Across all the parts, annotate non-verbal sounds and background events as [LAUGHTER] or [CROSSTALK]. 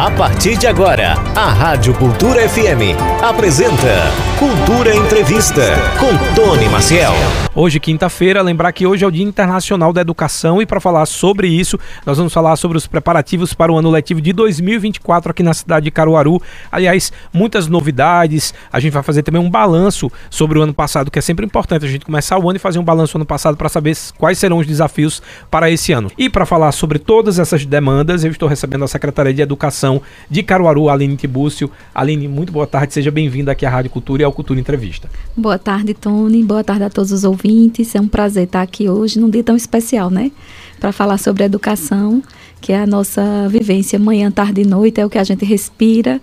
A partir de agora, a Rádio Cultura FM apresenta Cultura Entrevista com Tony Maciel. Hoje, quinta-feira, lembrar que hoje é o Dia Internacional da Educação e para falar sobre isso, nós vamos falar sobre os preparativos para o ano letivo de 2024 aqui na cidade de Caruaru. Aliás, muitas novidades. A gente vai fazer também um balanço sobre o ano passado, que é sempre importante a gente começar o ano e fazer um balanço ano passado para saber quais serão os desafios para esse ano. E para falar sobre todas essas demandas, eu estou recebendo a Secretaria de Educação de Caruaru, Aline Tibúcio. Aline, muito boa tarde, seja bem-vinda aqui à Rádio Cultura e ao Cultura Entrevista. Boa tarde, Tony. Boa tarde a todos os ouvintes. É um prazer estar aqui hoje, num dia tão especial, né? Para falar sobre educação, que é a nossa vivência manhã, tarde e noite, é o que a gente respira.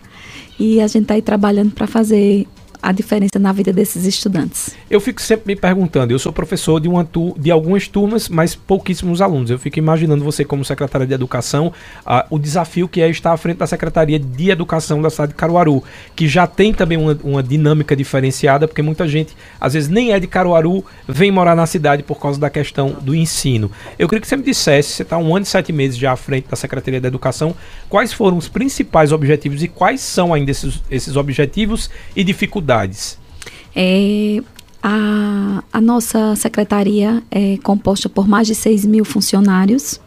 E a gente está aí trabalhando para fazer a diferença na vida desses estudantes. Eu fico sempre me perguntando, eu sou professor de, tu, de algumas turmas, mas pouquíssimos alunos. Eu fico imaginando você como secretária de Educação, uh, o desafio que é estar à frente da Secretaria de Educação da cidade de Caruaru, que já tem também uma, uma dinâmica diferenciada, porque muita gente, às vezes, nem é de Caruaru, vem morar na cidade por causa da questão do ensino. Eu queria que você me dissesse, você está um ano e sete meses já à frente da Secretaria de Educação, quais foram os principais objetivos e quais são ainda esses, esses objetivos e dificuldades É, a, a nossa secretaria é composta por mais de 6 mil funcionários,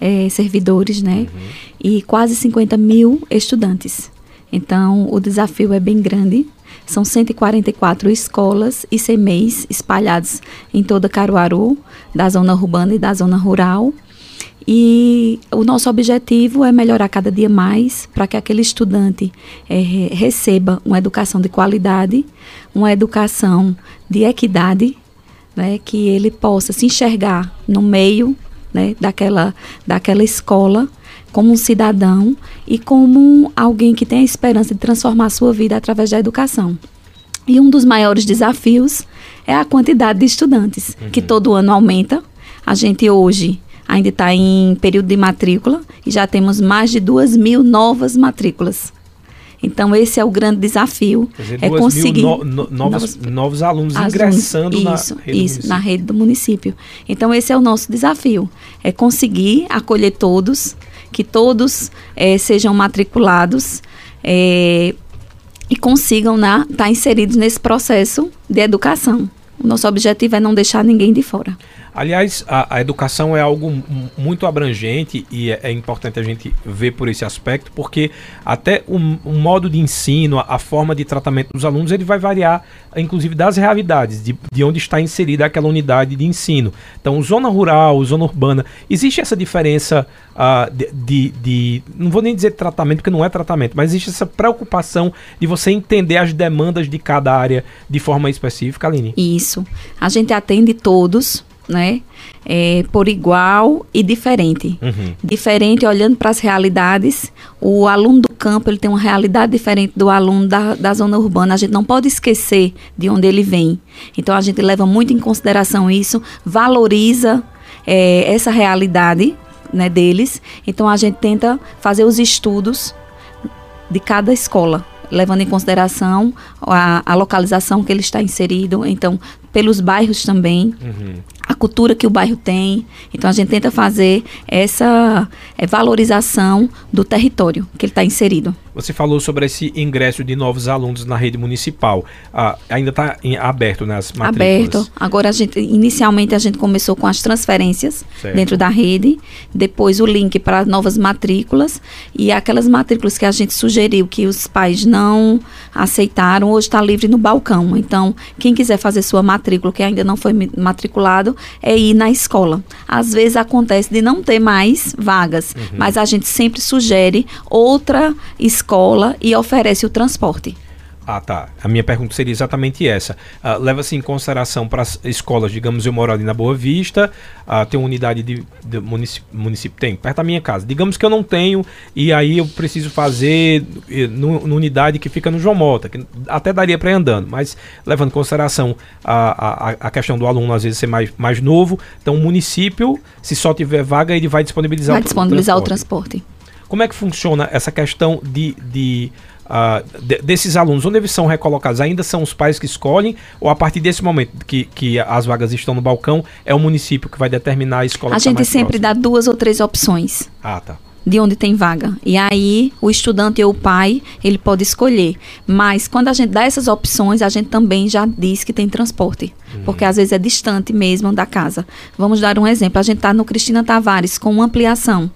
é, servidores, né? Uhum. E quase 50 mil estudantes. Então, o desafio é bem grande. São 144 escolas e CMEs espalhados em toda Caruaru, da zona urbana e da zona rural. E o nosso objetivo é melhorar cada dia mais para que aquele estudante é, receba uma educação de qualidade, uma educação de equidade, né, que ele possa se enxergar no meio né, daquela, daquela escola como um cidadão e como alguém que tem a esperança de transformar a sua vida através da educação. E um dos maiores desafios é a quantidade de estudantes, uhum. que todo ano aumenta. A gente hoje ainda está em período de matrícula e já temos mais de duas mil novas matrículas. Então, esse é o grande desafio. Dizer, é conseguir no, no, novos, novos, alunos ingressando isso, na rede isso, na rede do município. Então, esse é o nosso desafio. É conseguir acolher todos, que todos é, sejam matriculados é, e consigam estar tá inseridos nesse processo de educação. O nosso objetivo é não deixar ninguém de fora. Aliás, a, a, educação é algo muito abrangente e é, é, importante a gente ver por esse aspecto, porque até o, o, modo de ensino, a, a, forma de tratamento dos alunos, ele vai variar, inclusive, das realidades, de, de onde está inserida aquela unidade de ensino. Então, zona rural, zona urbana, existe essa diferença uh, de, de, de, Não vou nem dizer tratamento, porque não é tratamento, mas existe essa preocupação de você entender as demandas de cada área de forma específica, Aline? Isso. A gente atende todos né? É, por igual e diferente. Uhum. Diferente olhando para as realidades. O aluno do campo ele tem uma realidade diferente do aluno da, da zona urbana. A gente não pode esquecer de onde ele vem. Então a gente leva muito em consideração isso, valoriza é, essa realidade né, deles. Então a gente tenta fazer os estudos de cada escola levando em consideração a, a, localização que ele está inserido, então pelos bairros também. Uhum a cultura que o bairro tem. Então a gente tenta fazer essa é, valorização do território que ele está inserido. Você falou sobre esse ingresso de novos alunos na rede municipal. Ah, ainda está aberto nas matrículas? Aberto. Agora a gente, inicialmente a gente começou com as transferências certo. dentro da rede, depois o link para novas matrículas e aquelas matrículas que a gente sugeriu que os pais não aceitaram, hoje está livre no balcão. Então, quem quiser fazer sua matrícula que ainda não foi matriculado, é ir na escola. Às vezes acontece de não ter mais vagas, uhum. mas a gente sempre sugere outra escola e oferece o transporte. Ah, tá. A minha pergunta seria exatamente essa. Uh, Leva-se em consideração para as escolas, digamos, eu moro ali na Boa Vista, uh, tem uma unidade de, de município, município, tem, perto da minha casa. Digamos que eu não tenho, e aí eu preciso fazer numa unidade que fica no João Mota, que até daria para ir andando, mas levando em consideração a, a, a questão do aluno às vezes ser mais, mais novo, então o município, se só tiver vaga, ele vai disponibilizar, vai disponibilizar o transporte. o transporte. Como é que funciona essa questão de, de de, desses alunos, onde eles são recolocados? Ainda são os pais que escolhem? Ou a partir desse momento que, que as vagas estão no balcão, é o município que vai determinar a escola? A gente sempre próxima? dá duas ou três opções. Ah, tá. de onde tem vaga. E aí o estudante ou o pai, ele pode escolher. Mas quando a gente dá essas opções, a gente também já diz que tem transporte. Uhum. Porque às vezes é distante mesmo da casa. Vamos dar um exemplo. A gente está no Cristina Tavares com uma ampliação.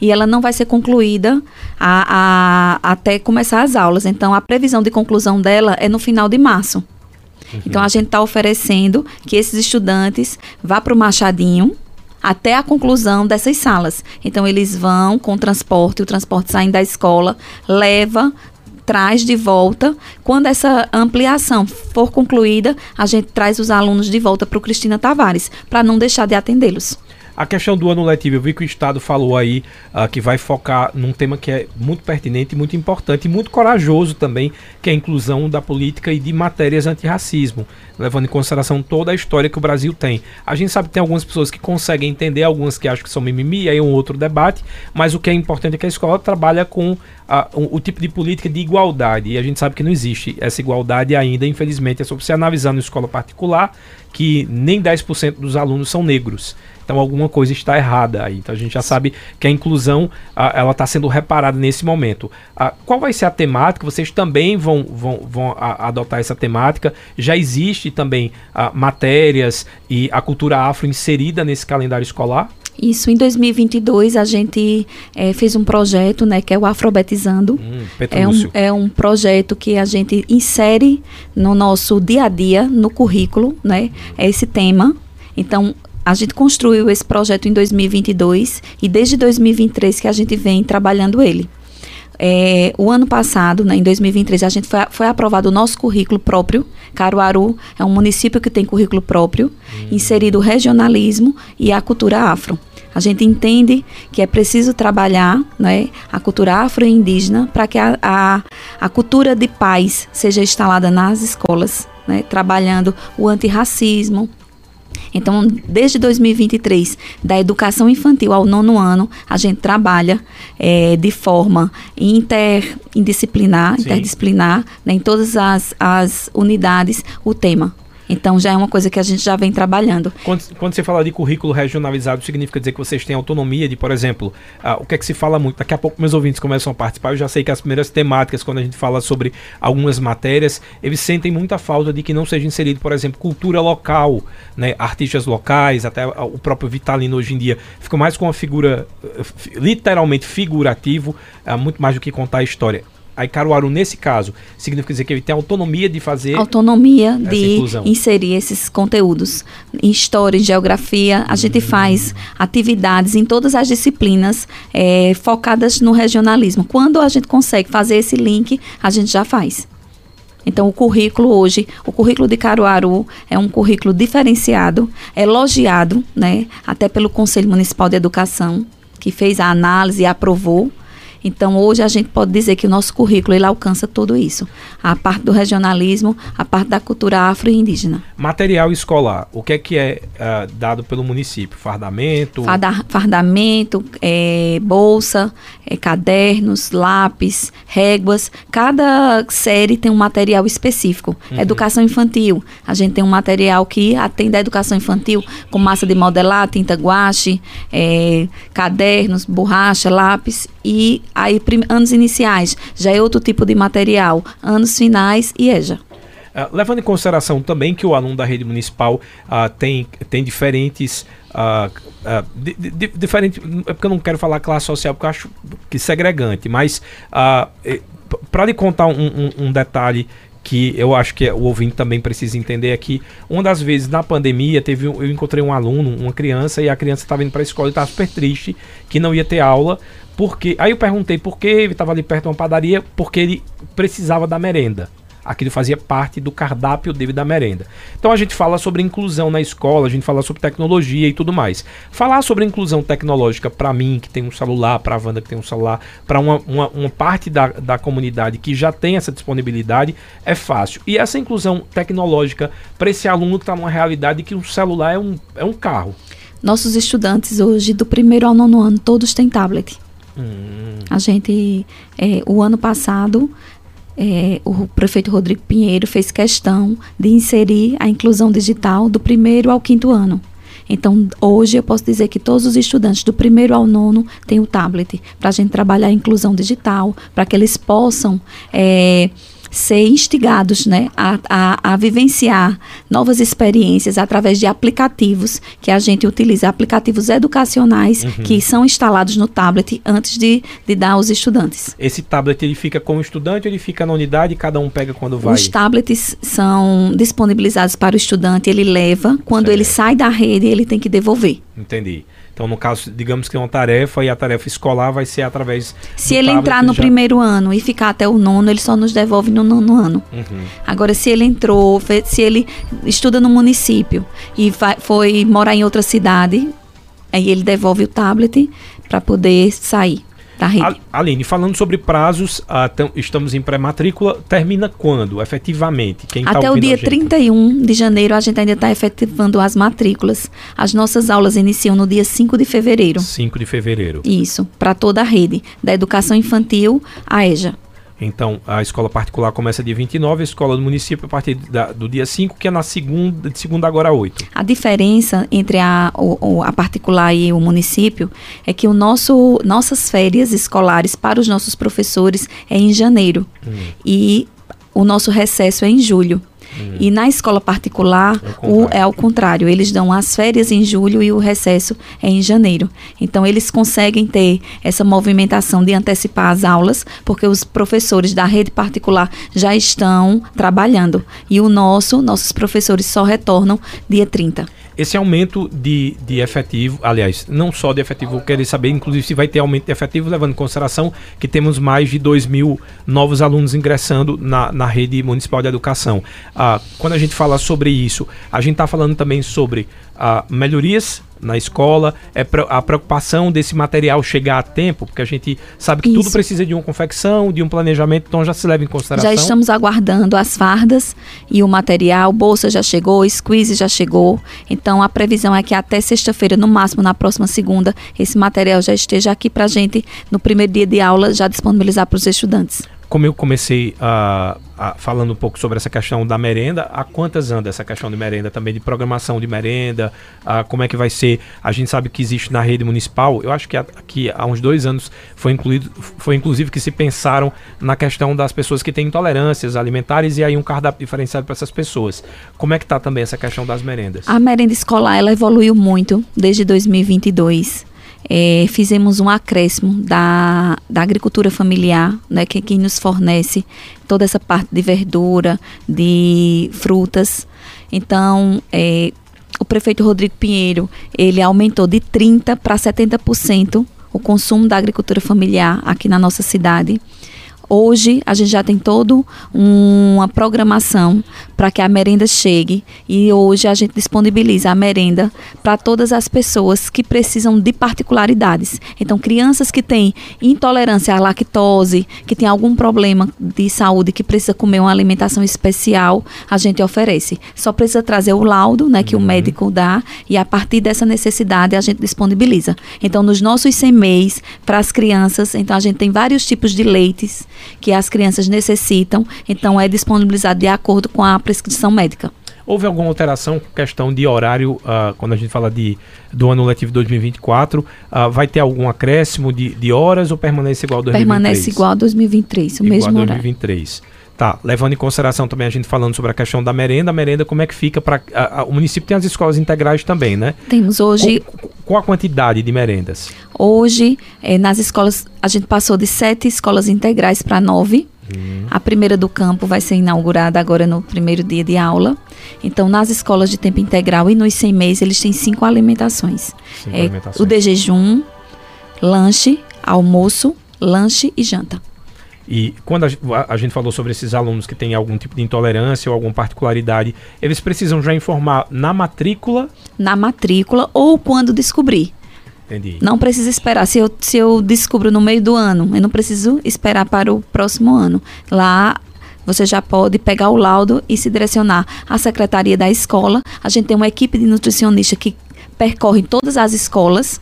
E ela não vai ser concluída a, a, até começar as aulas. Então, a previsão de conclusão dela é no final de março. Uhum. Então, a gente está oferecendo que esses estudantes vá para o Machadinho, até a conclusão dessas salas. Então eles vão com o transporte, o transporte saindo da escola, leva traz de volta. Quando essa ampliação for concluída, a gente traz os alunos de volta para o Cristina Tavares, para não deixar de atendê-los. A questão do ano letivo, eu vi que o Estado falou aí uh, que vai focar num tema que é muito pertinente, muito importante e muito corajoso também, que é a inclusão da política e de matérias antirracismo, levando em consideração toda a história que o Brasil tem. A gente sabe que tem algumas pessoas que conseguem entender, algumas que acham que são mimimi, aí é um outro debate, mas o que é importante é que a escola trabalha com uh, o, o tipo de política de igualdade, e a gente sabe que não existe essa igualdade ainda, infelizmente, é só você analisar na escola particular que nem 10% dos alunos são negros. Então alguma coisa está errada aí. Então a gente já sabe que a inclusão a, ela está sendo reparada nesse momento. A, qual vai ser a temática? Vocês também vão, vão, vão a, adotar essa temática? Já existe também matérias e a cultura afro inserida nesse calendário escolar? Isso, em 2022 a gente é, fez um projeto, né, que é o Afrobetizando. Hum, é, um, é um projeto que a gente insere no nosso dia a dia, no currículo, né, é esse tema. Então, a gente construiu esse projeto em 2022 e desde 2023 que a gente vem trabalhando ele. É, o ano passado, né, em 2023, a gente foi, foi, aprovado o nosso currículo próprio. Caruaru é um município que tem currículo próprio, hum. inserido o regionalismo e a cultura afro. A gente entende que é preciso trabalhar né, a cultura afro-indígena para que a, a, a cultura de paz seja instalada nas escolas, né, trabalhando o antirracismo, então, desde 2023, da educação infantil ao nono ano, a gente trabalha é, de forma interdisciplinar, interdisciplinar né, em todas as, as unidades o tema então já é uma coisa que a gente já vem trabalhando. Quando, quando você fala de currículo regionalizado, significa dizer que vocês têm autonomia de, por exemplo, uh, o que é que se fala muito? Daqui a pouco meus ouvintes começam a participar. Eu já sei que as primeiras temáticas, quando a gente fala sobre algumas matérias, eles sentem muita falta de que não seja inserido, por exemplo, cultura local, né? artistas locais, até o próprio Vitalino hoje em dia fica mais com uma figura eh, literalmente figurativo, uh, muito mais do que contar a história. Aí Caruaru, nesse caso, significa dizer que ele tem autonomia de fazer. Autonomia de inclusão. inserir esses conteúdos. Em história, em geografia, a gente faz atividades em todas as disciplinas é, focadas no regionalismo. Quando a gente consegue fazer esse link, a gente já faz. Então, o currículo hoje, o currículo de Caruaru é um currículo diferenciado, elogiado, né, até pelo Conselho Municipal de Educação, que fez a análise e aprovou. Então, hoje a gente pode dizer que o nosso currículo ele alcança tudo isso. A parte do regionalismo, a parte da cultura afro e indígena. Material escolar, o que é que é uh, dado pelo município? Fardamento? Farda, fardamento, é, bolsa, é, cadernos, lápis, réguas. Cada série tem um material específico. Uhum. Educação infantil, a gente tem um material que atende a educação infantil, com massa de modelar, tinta guache, é, cadernos, borracha, lápis e aí anos iniciais já é outro tipo de material, anos finais e EJA. Uh, levando em consideração também que o aluno da rede municipal uh, tem, tem diferentes. Uh, di, di, diferente, é porque eu não quero falar classe social, porque eu acho que segregante, mas para lhe contar um, um, um detalhe que eu acho que o ouvinte também precisa entender é que uma das vezes na pandemia teve eu encontrei um aluno, uma criança e a criança estava indo para a escola e estava super triste que não ia ter aula porque aí eu perguntei por que ele estava ali perto de uma padaria, porque ele precisava da merenda. Aquilo fazia parte do cardápio dele da merenda. Então a gente fala sobre inclusão na escola, a gente fala sobre tecnologia e tudo mais. Falar sobre inclusão tecnológica para mim, que tem um celular, para a Wanda, que tem um celular, para uma, uma, uma, parte da, da comunidade que já tem essa disponibilidade, é fácil. E essa inclusão tecnológica para esse aluno que está numa realidade que o celular é um, é um carro. Nossos estudantes hoje, do primeiro ao nono ano, todos têm tablet. Hum. A gente, é, o ano passado, é, o prefeito Rodrigo Pinheiro fez questão de inserir a inclusão digital do primeiro ao quinto ano. Então, hoje eu posso dizer que todos os estudantes do primeiro ao nono têm o tablet para a gente trabalhar a inclusão digital, para que eles possam é, ser instigados né, a, a, a, vivenciar novas experiências através de aplicativos que a gente utiliza, aplicativos educacionais uhum. que são instalados no tablet antes de, de dar aos estudantes. Esse tablet ele fica com o estudante ou ele fica na unidade e cada um pega quando vai? Os tablets são disponibilizados para o estudante, ele leva, quando certo. ele sai da rede ele tem que devolver. Entendi. Então, no caso, digamos que é uma tarefa e a tarefa escolar vai ser através. Se ele entrar no já... primeiro ano e ficar até o nono, ele só nos devolve no nono ano. Uhum. Agora, se ele entrou, se ele estuda no município e foi morar em outra cidade, aí ele devolve o tablet para poder sair da rede. Aline, falando sobre prazos, uh, estamos em pré-matrícula, termina quando, efetivamente? Quem tá Até tá o dia 31 de janeiro, a gente ainda está efetivando as matrículas. As nossas aulas iniciam no dia 5 de fevereiro. 5 de fevereiro. Isso, para toda a rede, da educação infantil à EJA. Então, a escola particular começa dia 29, a escola do município a partir da, do dia 5, que é na segunda, de segunda agora a 8. A diferença entre a, o, a particular e o município é que o nosso, nossas férias escolares para os nossos professores é em janeiro. Hum. E o nosso recesso é em julho. Hum. E na escola particular é o, é ao contrário, eles dão as férias em julho e o recesso é em janeiro. Então eles conseguem ter essa movimentação de antecipar as aulas, porque os professores da rede particular já estão trabalhando. E o nosso, nossos professores só retornam dia 30. Esse aumento de, de efetivo, aliás, não só de efetivo, eu queria saber, inclusive, se vai ter aumento de efetivo, levando em consideração que temos mais de 2 mil novos alunos ingressando na, na rede municipal de educação. Ah, quando a gente fala sobre isso, a gente está falando também sobre ah, melhorias na escola, é a preocupação desse material chegar a tempo, porque a gente sabe que Isso. tudo precisa de uma confecção, de um planejamento, então já se leva em consideração. Já estamos aguardando as fardas e o material, bolsa já chegou, squeeze já chegou, então a previsão é que até sexta-feira, no máximo na próxima segunda, esse material já esteja aqui para a gente, no primeiro dia de aula, já disponibilizar para os estudantes como eu comecei a, a, falando um pouco sobre essa questão da merenda, há quantas anda essa questão de merenda também, de programação de merenda, a, como é que vai ser? A gente sabe que existe na rede municipal, eu acho que aqui há uns dois anos foi incluído, foi inclusive que se pensaram na questão das pessoas que têm intolerâncias alimentares e aí um cardápio diferenciado para essas pessoas. Como é que está também essa questão das merendas? A merenda escolar, ela evoluiu muito desde 2022 é, fizemos um acréscimo da, da agricultura familiar, né, que quem nos fornece toda essa parte de verdura, de frutas. Então, é, o prefeito Rodrigo Pinheiro, ele aumentou de 30% para 70% o consumo da agricultura familiar aqui na nossa cidade. Hoje a gente já tem toda uma programação para que a merenda chegue e hoje a gente disponibiliza a merenda para todas as pessoas que precisam de particularidades. Então, crianças que têm intolerância à lactose, que tem algum problema de saúde, que precisa comer uma alimentação especial, a gente oferece. Só precisa trazer o laudo, né, que uhum. o médico dá e a partir dessa necessidade a gente disponibiliza. Então, nos nossos CMEs para as crianças, então a gente tem vários tipos de leites que as crianças necessitam, então é disponibilizado de acordo com a prescrição médica. Houve alguma alteração com questão de horário, uh, quando a gente fala de, do ano letivo 2024? Uh, ah, vai ter algum acréscimo de, de horas ou permanece igual ao 2023? Permanece igual a 2023, o igual mesmo a 2023. Horário. Tá, levando em consideração também a gente falando sobre a questão da merenda, a merenda como é que fica para o município tem as escolas integrais também, né? Temos hoje qual, qual a quantidade de merendas? Hoje é, nas escolas a gente passou de sete escolas integrais para nove. Hum. A primeira do campo vai ser inaugurada agora no primeiro dia de aula. Então, nas escolas de tempo integral e nos 100 meses, eles têm cinco alimentações. Cinco é, alimentações. O de jejum, lanche, almoço, lanche e janta. E quando a, gente falou sobre esses alunos que têm algum tipo de intolerância ou alguma particularidade, eles precisam já informar na matrícula? Na matrícula ou quando descobrir. Entendi. Não precisa esperar. Se eu, se eu descubro no meio do ano, eu não preciso esperar para o próximo ano. Lá você já pode pegar o laudo e se direcionar à secretaria da escola. A gente tem uma equipe de nutricionista que percorre todas as escolas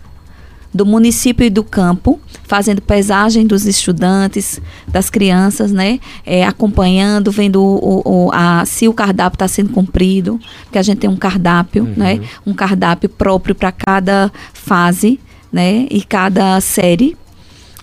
do município e do campo, fazendo pesagem dos estudantes, das crianças, né? É, acompanhando, vendo o, o, a, se o cardápio está sendo cumprido, porque a gente tem um cardápio, uhum. né? Um cardápio próprio para cada fase, né? E cada série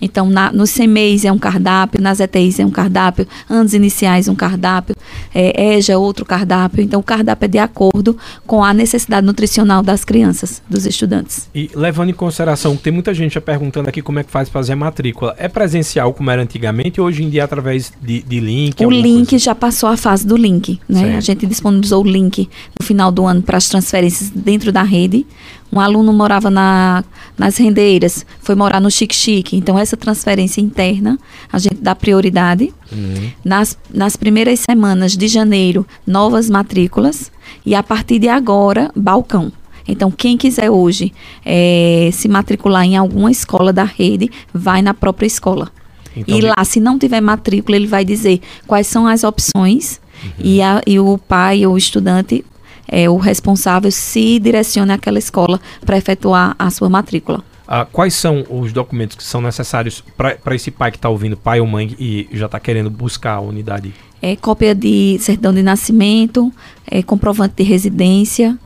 então, na, nos CMEs é um cardápio, nas ETIs é um cardápio, anos iniciais um cardápio, é, EJA é outro cardápio. Então, o cardápio é de acordo com a necessidade nutricional das crianças, dos estudantes. E levando em consideração que tem muita gente já perguntando aqui como é que faz para fazer a matrícula, é presencial como era antigamente ou hoje em dia é através de, de link? O link coisa? já passou a fase do link, né? Certo. A gente disponibilizou o link no final do ano para as transferências dentro da rede. Um aluno morava na, nas rendeiras, foi morar no Chique Chique. Então, essa transferência interna, a gente dá prioridade. Uhum. Nas, nas primeiras semanas de janeiro, novas matrículas. E a partir de agora, balcão. Então, quem quiser hoje é, se matricular em alguma escola da rede, vai na própria escola. Então, e lá, se não tiver matrícula, ele vai dizer quais são as opções uhum. e, a, e o pai ou o estudante é, o responsável se direcione àquela escola para efetuar a sua matrícula. Ah, quais são os documentos que são necessários para esse pai que está ouvindo, pai ou mãe, e já está querendo buscar a unidade? É cópia de certidão de nascimento, é, comprovante de residência.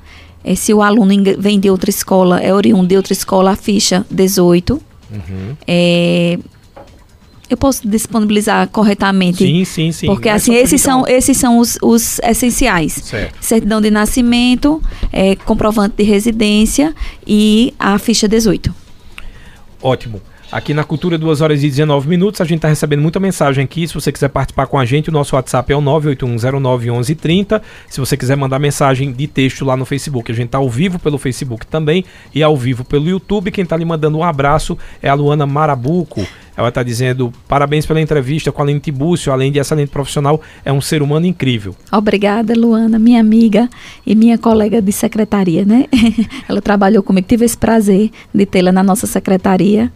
É, se o aluno vem de outra escola, é oriundo de outra escola, a ficha 18. Uhum. É, eu posso disponibilizar corretamente. Sim, sim, sim. Porque assim, esses são, esses são os, os essenciais. Certo. Certidão de nascimento, é, comprovante de residência e a ficha 18. Ótimo. Aqui na Cultura, 2 horas e 19 minutos. A gente está recebendo muita mensagem aqui. Se você quiser participar com a gente, o nosso WhatsApp é o 981091130. Se você quiser mandar mensagem de texto lá no Facebook, a gente está ao vivo pelo Facebook também e ao vivo pelo YouTube. Quem está lhe mandando um abraço é a Luana Marabuco. Ela está dizendo parabéns pela entrevista com a Aline Tibúcio, além de excelente profissional, é um ser humano incrível. Obrigada, Luana, minha amiga e minha colega de secretaria, né? [LAUGHS] Ela trabalhou comigo, tive esse prazer de tê-la na nossa secretaria.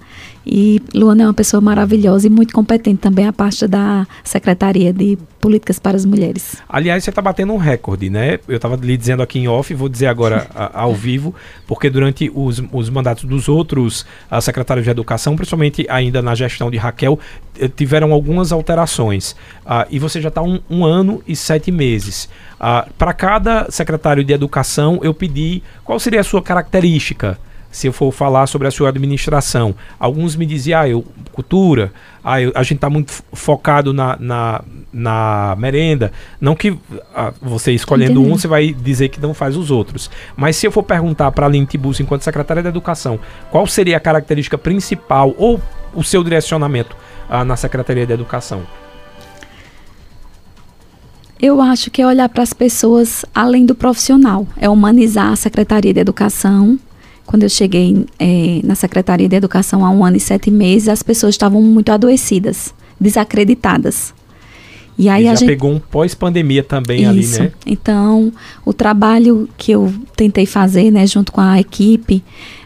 E Luana é uma pessoa maravilhosa e muito competente também a parte da Secretaria de Políticas para as Mulheres. Aliás, você está batendo um recorde, né? Eu estava lhe dizendo aqui em off, vou dizer agora a, ao vivo, porque durante os, os mandatos dos outros secretários de Educação, principalmente ainda na gestão de Raquel, eh, tiveram algumas alterações. Uh, e você já está um, um, ano e sete meses. Uh, Para cada secretário de Educação, eu pedi qual seria a sua característica se eu for falar sobre a sua administração. Alguns me diziam, ah, eu, cultura, ah, eu, a gente está muito focado na, na, na, merenda. Não que ah, você escolhendo Entendi. um, você vai dizer que não faz os outros. Mas se eu for perguntar para a Aline Tibus, enquanto secretária da Educação, qual seria a característica principal ou o seu direcionamento ah, na Secretaria da Educação? Eu acho que é olhar para as pessoas além do profissional, é humanizar a Secretaria de Educação, quando eu cheguei é, na Secretaria de Educação há um ano e sete meses, as pessoas estavam muito adoecidas, desacreditadas. E aí e já a gente pegou um pós-pandemia também Isso. ali, né? Então, o trabalho que eu tentei fazer, né, junto com a equipe,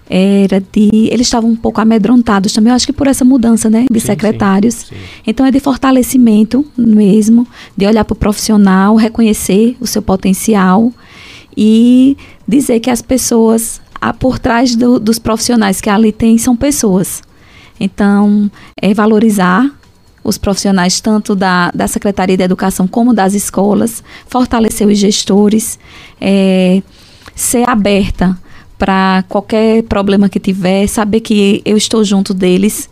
era de eles estavam um pouco amedrontados também, eu acho que por essa mudança, né, de sim, secretários. Sim, sim. Então é de fortalecimento mesmo, de olhar para o profissional, reconhecer o seu potencial e dizer que as pessoas a, por trás do, dos profissionais que ali tem são pessoas. Então, é valorizar os profissionais tanto da, da Secretaria de Educação como das escolas, fortalecer os gestores, é, ser aberta para qualquer problema que tiver, saber que eu estou junto deles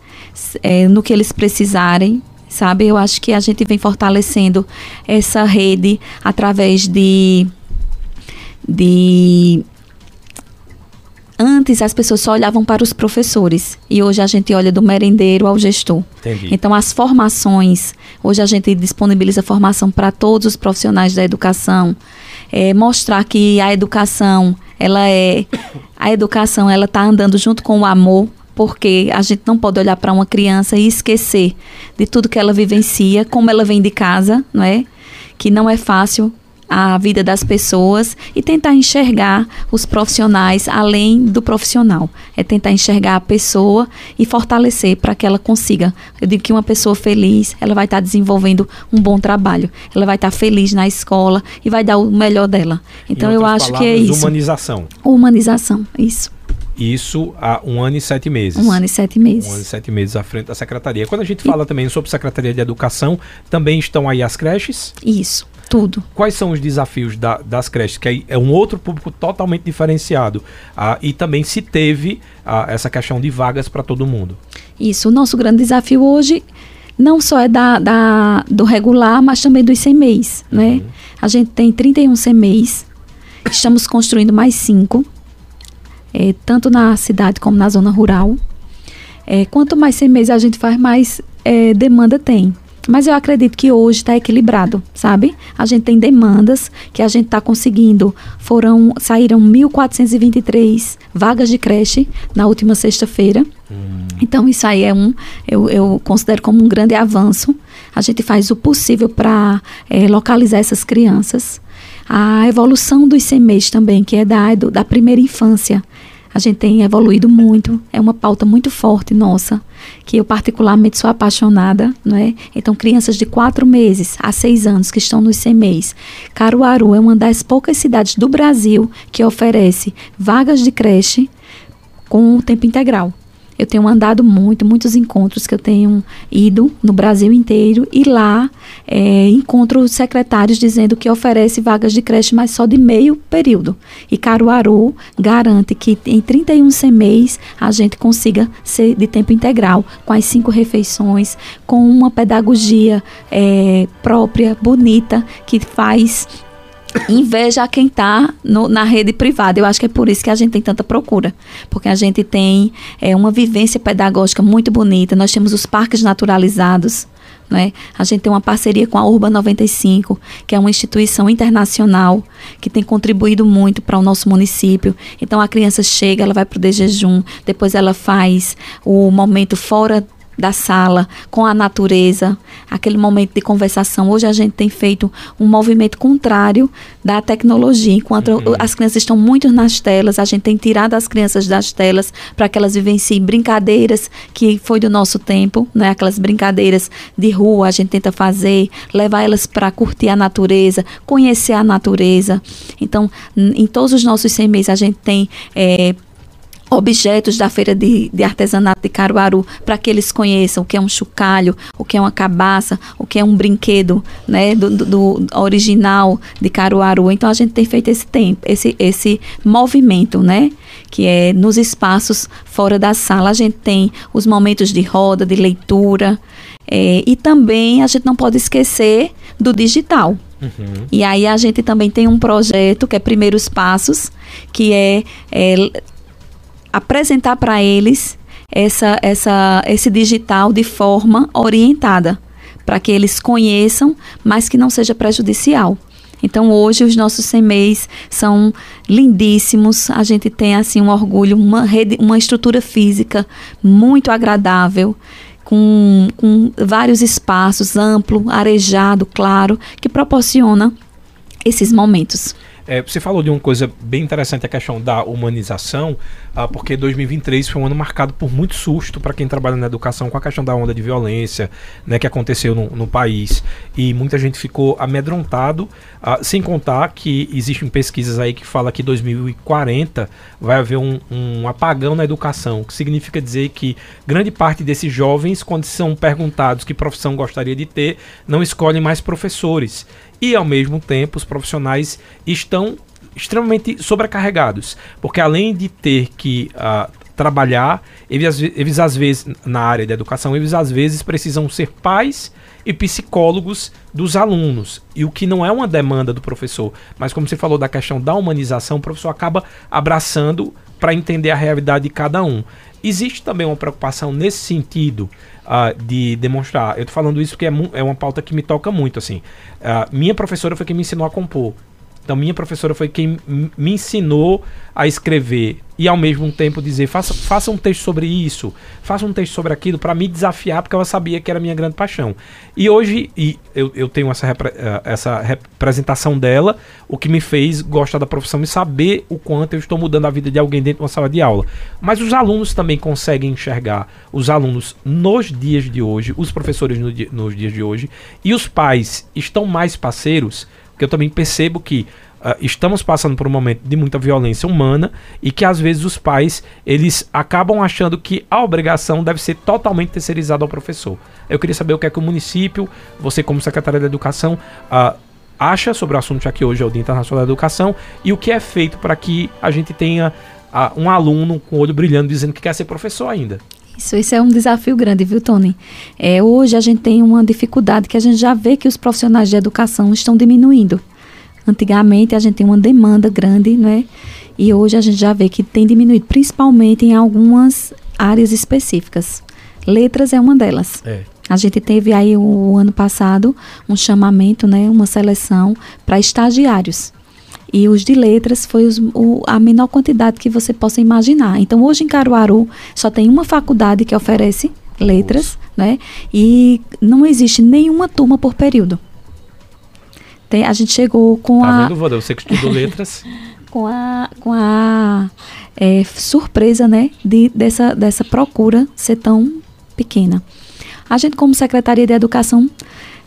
é, no que eles precisarem, sabe? Eu acho que a gente vem fortalecendo essa rede através de, de Antes as pessoas só olhavam para os professores e hoje a gente olha do merendeiro ao gestor. Entendi. Então as formações, hoje a gente disponibiliza formação para todos os profissionais da educação, é, mostrar que a educação ela é a educação ela está andando junto com o amor porque a gente não pode olhar para uma criança e esquecer de tudo que ela vivencia, como ela vem de casa, não é? Que não é fácil a vida das pessoas e tentar enxergar os profissionais além do profissional. É tentar enxergar a pessoa e fortalecer para que ela consiga. Eu digo que uma pessoa feliz, ela vai estar tá desenvolvendo um bom trabalho. Ela vai estar tá feliz na escola e vai dar o melhor dela. Então eu acho palavras, que é isso. Humanização. Humanização, isso. Isso há um ano e sete meses. Um ano e sete meses. Um ano e sete meses à frente da secretaria. Quando a gente fala e... também sobre Secretaria de Educação, também estão aí as creches? Isso, tudo. Quais são os desafios da, das creches? Que é um outro público totalmente diferenciado. Ah, e também se teve ah, essa questão de vagas para todo mundo. Isso, o nosso grande desafio hoje não só é da, da do regular, mas também dos CMEs, uhum. né? A gente tem 31 CMEs, estamos construindo mais cinco é, tanto na cidade como na zona rural. É, quanto mais CMEs a gente faz, mais é, demanda tem. Mas eu acredito que hoje está equilibrado, sabe? A gente tem demandas que a gente está conseguindo. Foram saíram 1.423 vagas de creche na última sexta-feira. Hum. Então isso aí é um, eu, eu, considero como um grande avanço. A gente faz o possível para é, localizar essas crianças. A evolução dos CMEs também, que é da, da primeira infância. A gente tem evoluído muito, é uma pauta muito forte nossa, que eu particularmente sou apaixonada, não é? Então, crianças de quatro meses a seis anos que estão nos CMEs. Caruaru é uma das poucas cidades do Brasil que oferece vagas de creche com tempo integral. Eu tenho andado muito, muitos encontros que eu tenho ido no Brasil inteiro e lá é, encontro secretários dizendo que oferece vagas de creche, mas só de meio período. E Caruaru garante que em 31 CMEs a gente consiga ser de tempo integral, com as cinco refeições, com uma pedagogia é, própria, bonita, que faz inveja a quem está na rede privada. Eu acho que é por isso que a gente tem tanta procura. Porque a gente tem é, uma vivência pedagógica muito bonita. Nós temos os parques naturalizados. Né? A gente tem uma parceria com a Urban 95, que é uma instituição internacional que tem contribuído muito para o nosso município. Então a criança chega, ela vai para o de jejum, depois ela faz o momento fora da sala, com a natureza, aquele momento de conversação. Hoje a gente tem feito um movimento contrário da tecnologia. Enquanto uhum. as crianças estão muito nas telas, a gente tem tirado as crianças das telas para que elas vivenciem brincadeiras que foi do nosso tempo, né? Aquelas brincadeiras de rua, a gente tenta fazer, levar elas para curtir a natureza, conhecer a natureza. Então, em todos os nossos 100 meses a gente tem é, objetos da feira de, de artesanato de Caruaru para que eles conheçam o que é um chocalho, o que é uma cabaça, o que é um brinquedo, né, do, do, do, original de Caruaru. Então a gente tem feito esse tempo, esse esse movimento, né, que é nos espaços fora da sala a gente tem os momentos de roda, de leitura é, e também a gente não pode esquecer do digital. Uhum. E aí a gente também tem um projeto que é Primeiros Passos, que é, é apresentar para eles essa, essa, esse digital de forma orientada, para que eles conheçam, mas que não seja prejudicial. Então hoje os nossos CMEs são lindíssimos. A gente tem assim um orgulho, uma rede, uma estrutura física muito agradável. Com, com vários espaços, amplo, arejado, claro, que proporciona esses momentos. É, você falou de uma coisa bem interessante, a questão da humanização, ah, porque 2023 foi um ano marcado por muito susto para quem trabalha na educação com a questão da onda de violência né, que aconteceu no, no país. E muita gente ficou amedrontado, ah, sem contar que existem pesquisas aí que falam que 2040 vai haver um, um apagão na educação, que significa dizer que grande parte desses jovens, quando são perguntados que profissão gostaria de ter, não escolhem mais professores e ao mesmo tempo os profissionais estão extremamente sobrecarregados, porque além de ter que uh, trabalhar, eles, eles às vezes na área da educação, eles às vezes precisam ser pais e psicólogos dos alunos, e o que não é uma demanda do professor, mas como você falou da questão da humanização, o professor acaba abraçando para entender a realidade de cada um. Existe também uma preocupação nesse sentido uh, de demonstrar. Eu tô falando isso porque é, é, uma pauta que me toca muito, assim. Uh, minha professora foi quem me ensinou a compor. Então, minha professora foi quem me ensinou a escrever e, ao mesmo tempo, dizer: faça, faça um texto sobre isso, faça um texto sobre aquilo, para me desafiar, porque ela sabia que era minha grande paixão. E hoje e eu, eu tenho essa, repre, eh, essa representação dela, o que me fez gostar da profissão e saber o quanto eu estou mudando a vida de alguém dentro de uma sala de aula. Mas os alunos também conseguem enxergar os alunos nos dias de hoje, os professores no, nos dias de hoje, e os pais estão mais parceiros porque eu também percebo que uh, estamos passando por um momento de muita violência humana e que às vezes os pais eles acabam achando que a obrigação deve ser totalmente terceirizada ao professor. Eu queria saber o que é que o município, você como secretária da Educação, uh, acha sobre o assunto, que hoje é o Dia Internacional da Educação, e o que é feito para que a gente tenha uh, um aluno com o olho brilhando dizendo que quer ser professor ainda. Isso, isso é um desafio grande, viu, Tony? É, hoje a gente tem uma dificuldade que a gente já vê que os profissionais de educação estão diminuindo. Antigamente a gente tem uma demanda grande, né? E hoje a gente já vê que tem diminuído, principalmente em algumas áreas específicas. Letras é uma delas. É. A gente teve aí o, o ano passado um chamamento, né, uma seleção para estagiários. E os de letras foi os, o, a menor quantidade que você possa imaginar. Então, hoje em Caruaru, só tem uma faculdade que oferece letras, né? E não existe nenhuma turma por período. Tem, a gente chegou com tá a. Vendo, Voda? Você que estudou letras. [LAUGHS] com a, com a é, surpresa, né? De, dessa, dessa procura ser tão pequena. A gente, como Secretaria de Educação,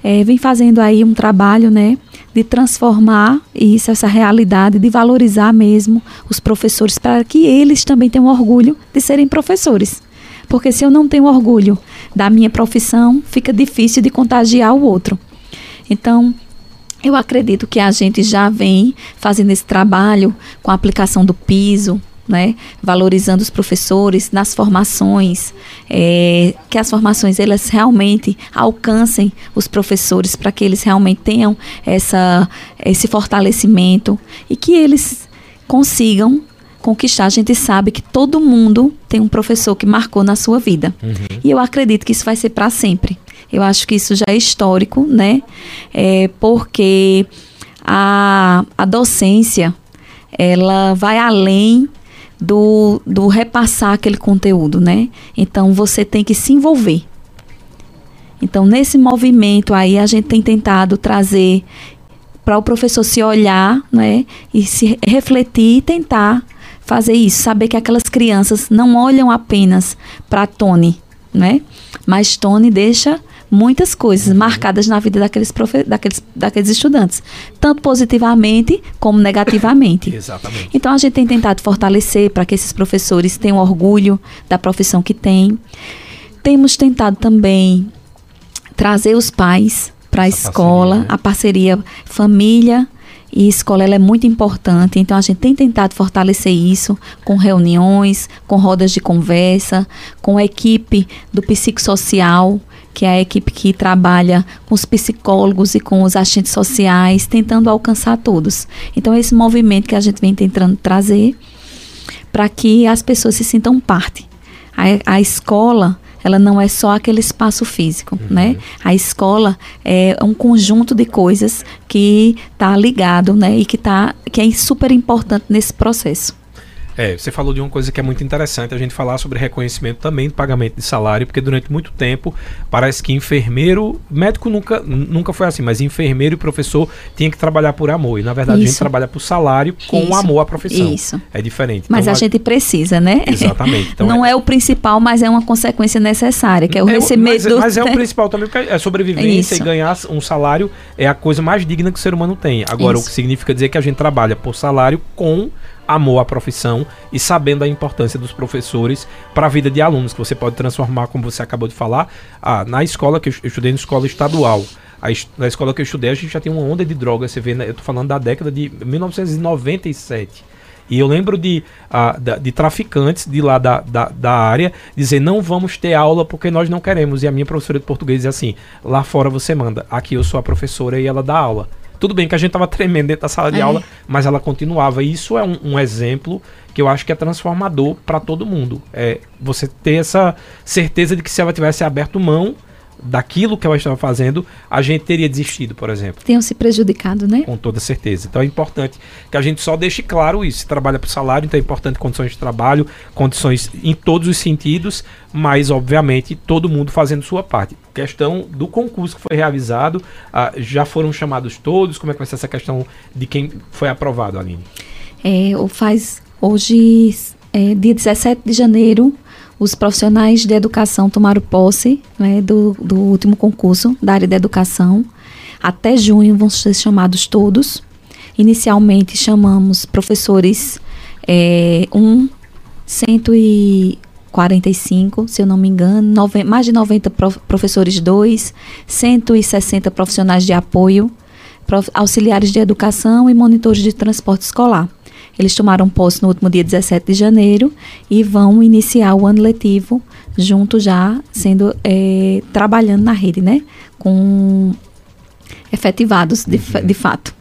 é, vem fazendo aí um trabalho, né? De transformar isso, essa realidade, de valorizar mesmo os professores, para que eles também tenham orgulho de serem professores. Porque se eu não tenho orgulho da minha profissão, fica difícil de contagiar o outro. Então, eu acredito que a gente já vem fazendo esse trabalho com a aplicação do piso, né? Valorizando os professores nas formações, é, que as formações elas realmente alcancem os professores para que eles realmente tenham essa, esse fortalecimento e que eles consigam conquistar. A gente sabe que todo mundo tem um professor que marcou na sua vida. Uhum. E eu acredito que isso vai ser para sempre. Eu acho que isso já é histórico, né? É, porque a, a docência ela vai além do, do repassar aquele conteúdo, né? Então você tem que se envolver. Então, nesse movimento aí, a gente tem tentado trazer para o professor se olhar, né? E se refletir e tentar fazer isso. Saber que aquelas crianças não olham apenas para Tony, né? Mas Tony deixa muitas coisas uhum. marcadas na vida daqueles, profe daqueles, daqueles estudantes, tanto positivamente como negativamente. Exatamente. Então a gente tem tentado fortalecer para que esses professores tenham orgulho da profissão que têm. Temos tentado também trazer os pais para a escola, parceria, né? a parceria família e escola ela é muito importante, então a gente tem tentado fortalecer isso com reuniões, com rodas de conversa, com a equipe do psicossocial, que é a equipe que trabalha com os psicólogos e com os agentes sociais, tentando alcançar todos. Então, esse movimento que a gente vem tentando trazer para que as pessoas se sintam parte. A, a escola, ela não é só aquele espaço físico, uhum. né? A escola é um conjunto de coisas que está ligado, né? E que, tá, que é super importante nesse processo. É, você falou de uma coisa que é muito interessante, a gente falar sobre reconhecimento também do pagamento de salário, porque durante muito tempo parece que enfermeiro, médico nunca, nunca foi assim, mas enfermeiro e professor tinha que trabalhar por amor. E na verdade Isso. a gente trabalha por salário com Isso. amor à profissão. Isso. É diferente. Mas então, a, a, gente precisa, né? Exatamente. Então, Não é... é... o principal, mas é uma consequência necessária, que é o é, recebimento. Mas, mas é o principal também, porque é sobrevivência Isso. e ganhar um salário é a coisa mais digna que o ser humano tem. Agora, o que significa dizer que a gente trabalha por salário com amor à profissão e sabendo a importância dos professores para a vida de alunos, que você pode transformar, como você acabou de falar, na escola que eu estudei na escola estadual. A, na escola que eu estudei, a gente já tem uma onda de drogas. Você vê, né? eu tô falando da década de 1997. E eu lembro de, uh, de traficantes de lá da, da, da, área dizer: não vamos ter aula porque nós não queremos. E a minha professora de português dizia assim: lá fora você manda, aqui eu sou a professora e ela dá aula. Tudo bem que a gente estava tremendo dentro da sala de é. aula, mas ela continuava. E isso é um, um exemplo que eu acho que é transformador para todo mundo. É você ter essa certeza de que se ela tivesse aberto mão daquilo que ela estava fazendo, a gente teria desistido, por exemplo. Tenham se prejudicado, né? Com toda certeza. Então é importante que a gente só deixe claro isso. Se trabalha por salário, então é importante condições de trabalho, condições em todos os sentidos, mas obviamente todo mundo fazendo sua parte. Questão do concurso que foi realizado, ah, já foram chamados todos? Como é que vai ser essa questão de quem foi aprovado, Aline? É, faz hoje, é, dia 17 de janeiro, os profissionais de educação tomaram posse né, do, do último concurso da área de educação. Até junho vão ser chamados todos. inicialmente chamamos professores é, um 145, se eu não me engano, nove, mais de 90 prof, professores 2, 160 profissionais de apoio, prof, auxiliares de educação e monitores de transporte escolar. Eles tomaram posse no último dia 17 de janeiro e vão iniciar o ano letivo junto já sendo é, trabalhando na rede, né? Com efetivados de, uhum. de fato.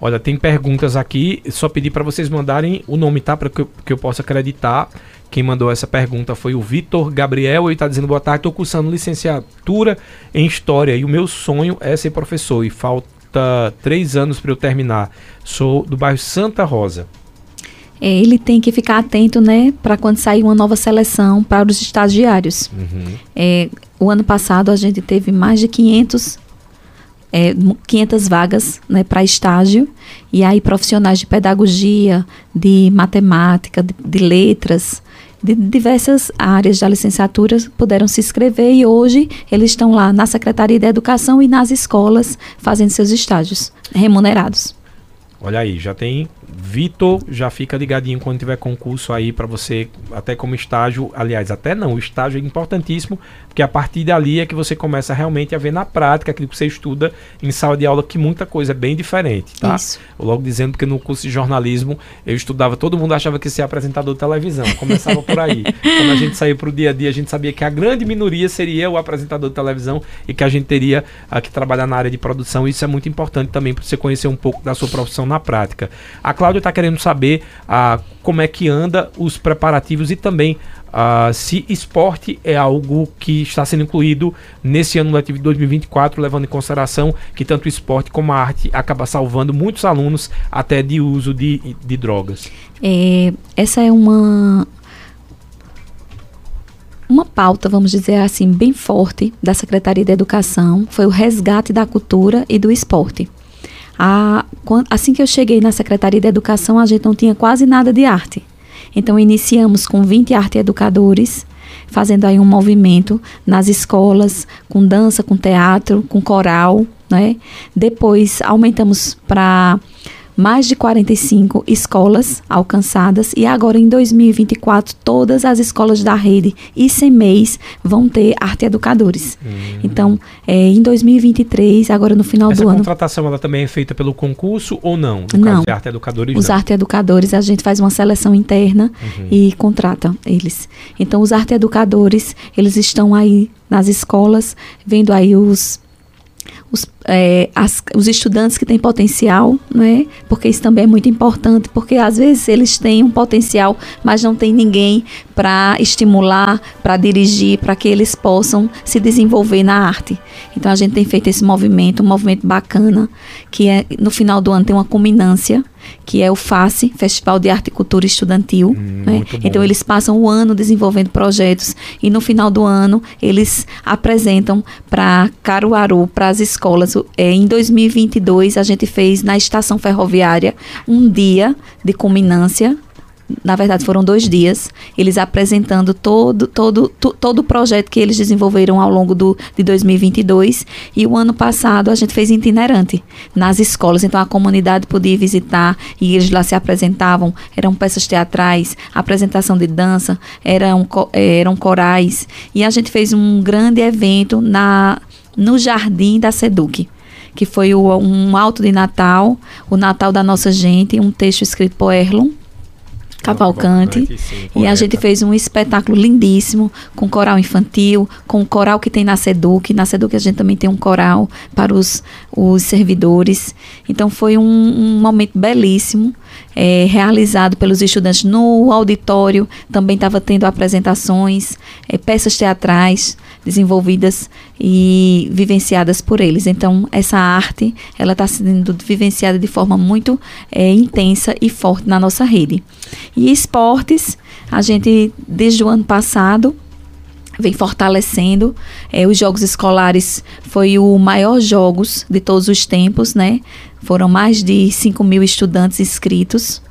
Olha, tem perguntas aqui, só pedir para vocês mandarem o nome, tá? Para que, que eu possa acreditar. Quem mandou essa pergunta foi o Vitor Gabriel. Ele está dizendo: boa tarde, estou cursando licenciatura em História e o meu sonho é ser professor. E falta três anos para eu terminar. Sou do bairro Santa Rosa. É, ele tem que ficar atento, né, para quando sair uma nova seleção para os estagiários. Uhum. É, o ano passado a gente teve mais de 500 é, 500 vagas né, para estágio, e aí profissionais de pedagogia, de matemática, de, de letras, de diversas áreas da licenciatura puderam se inscrever e hoje eles estão lá na Secretaria de Educação e nas escolas fazendo seus estágios remunerados. Olha aí, já tem Vitor, já fica ligadinho quando tiver concurso aí para você, até como estágio. Aliás, até não, o estágio é importantíssimo, porque a partir dali é que você começa realmente a ver na prática aquilo que você estuda em sala de aula, que muita coisa é bem diferente, tá? Isso. logo dizendo que no curso de jornalismo eu estudava, todo mundo achava que ia ser apresentador de televisão, começava por aí. [LAUGHS] Quando a gente saiu para o dia a dia, a gente sabia que a grande minoria seria o apresentador de televisão e que a gente teria uh, que trabalhar na área de produção. Isso é muito importante também para você conhecer um pouco da sua profissão na prática. A Cláudia está querendo saber uh, como é que anda os preparativos e também uh, se esporte é algo que está sendo incluído nesse ano letivo de 2024, levando em consideração que tanto o esporte como a arte acaba salvando muitos alunos até de uso de, de drogas. É, essa é uma uma pauta, vamos dizer assim, bem forte da Secretaria de Educação foi o resgate da cultura e do esporte. A, assim que eu cheguei na Secretaria de Educação, a gente não tinha quase nada de arte. Então, iniciamos com 20 arte educadores, fazendo aí um movimento nas escolas, com dança, com teatro, com coral, né? Depois, aumentamos para mais de 45 escolas alcançadas e agora em 2024 todas as escolas da rede e mês vão ter arte educadores. Hum. Então, é, em 2023, agora no final Essa do ano. A contratação ela também é feita pelo concurso ou não? No não. arte educadores. Os não. arte educadores a gente faz uma seleção interna uhum. e contrata eles. Então, os arte educadores eles estão aí nas escolas vendo aí os, é, as, os estudantes que têm potencial, né? Porque isso também é muito importante, porque às vezes eles têm um potencial, mas não tem ninguém para estimular, para dirigir, para que eles possam se desenvolver na arte. Então a gente tem feito esse movimento, um movimento bacana, que é no final do ano tem uma culminância que é o FACE, Festival de Arte e Cultura Estudantil. Hum, né? Então eles passam o ano desenvolvendo projetos e no final do ano eles apresentam para Caruaru, para as escolas. É, em 2022 a gente fez na estação ferroviária um dia de culminância na verdade foram dois dias, eles apresentando todo, todo, to, todo o projeto que eles desenvolveram ao longo do, de 2022. E o ano passado a gente fez itinerante nas escolas, então a comunidade podia visitar e eles lá se apresentavam. Eram peças teatrais, apresentação de dança, eram, eram corais. E a gente fez um grande evento na, no jardim da Seduc que foi o, um alto de Natal, o Natal da nossa gente, um texto escrito por Erlon, Cavalcante. E a gente fez um espetáculo lindíssimo com coral infantil, com o coral que tem na Seduc. Na Seduc a gente também tem um coral para os, os servidores. Então foi um, um momento belíssimo, é, realizado pelos estudantes no auditório. Também estava tendo apresentações, é, peças teatrais desenvolvidas e vivenciadas por eles. Então, essa arte, ela está sendo vivenciada de forma muito é, intensa e forte na nossa rede. E esportes, a gente, desde o ano passado, vem fortalecendo. É, os Jogos Escolares foi o maior jogos de todos os tempos, né? Foram mais de 5 mil estudantes inscritos.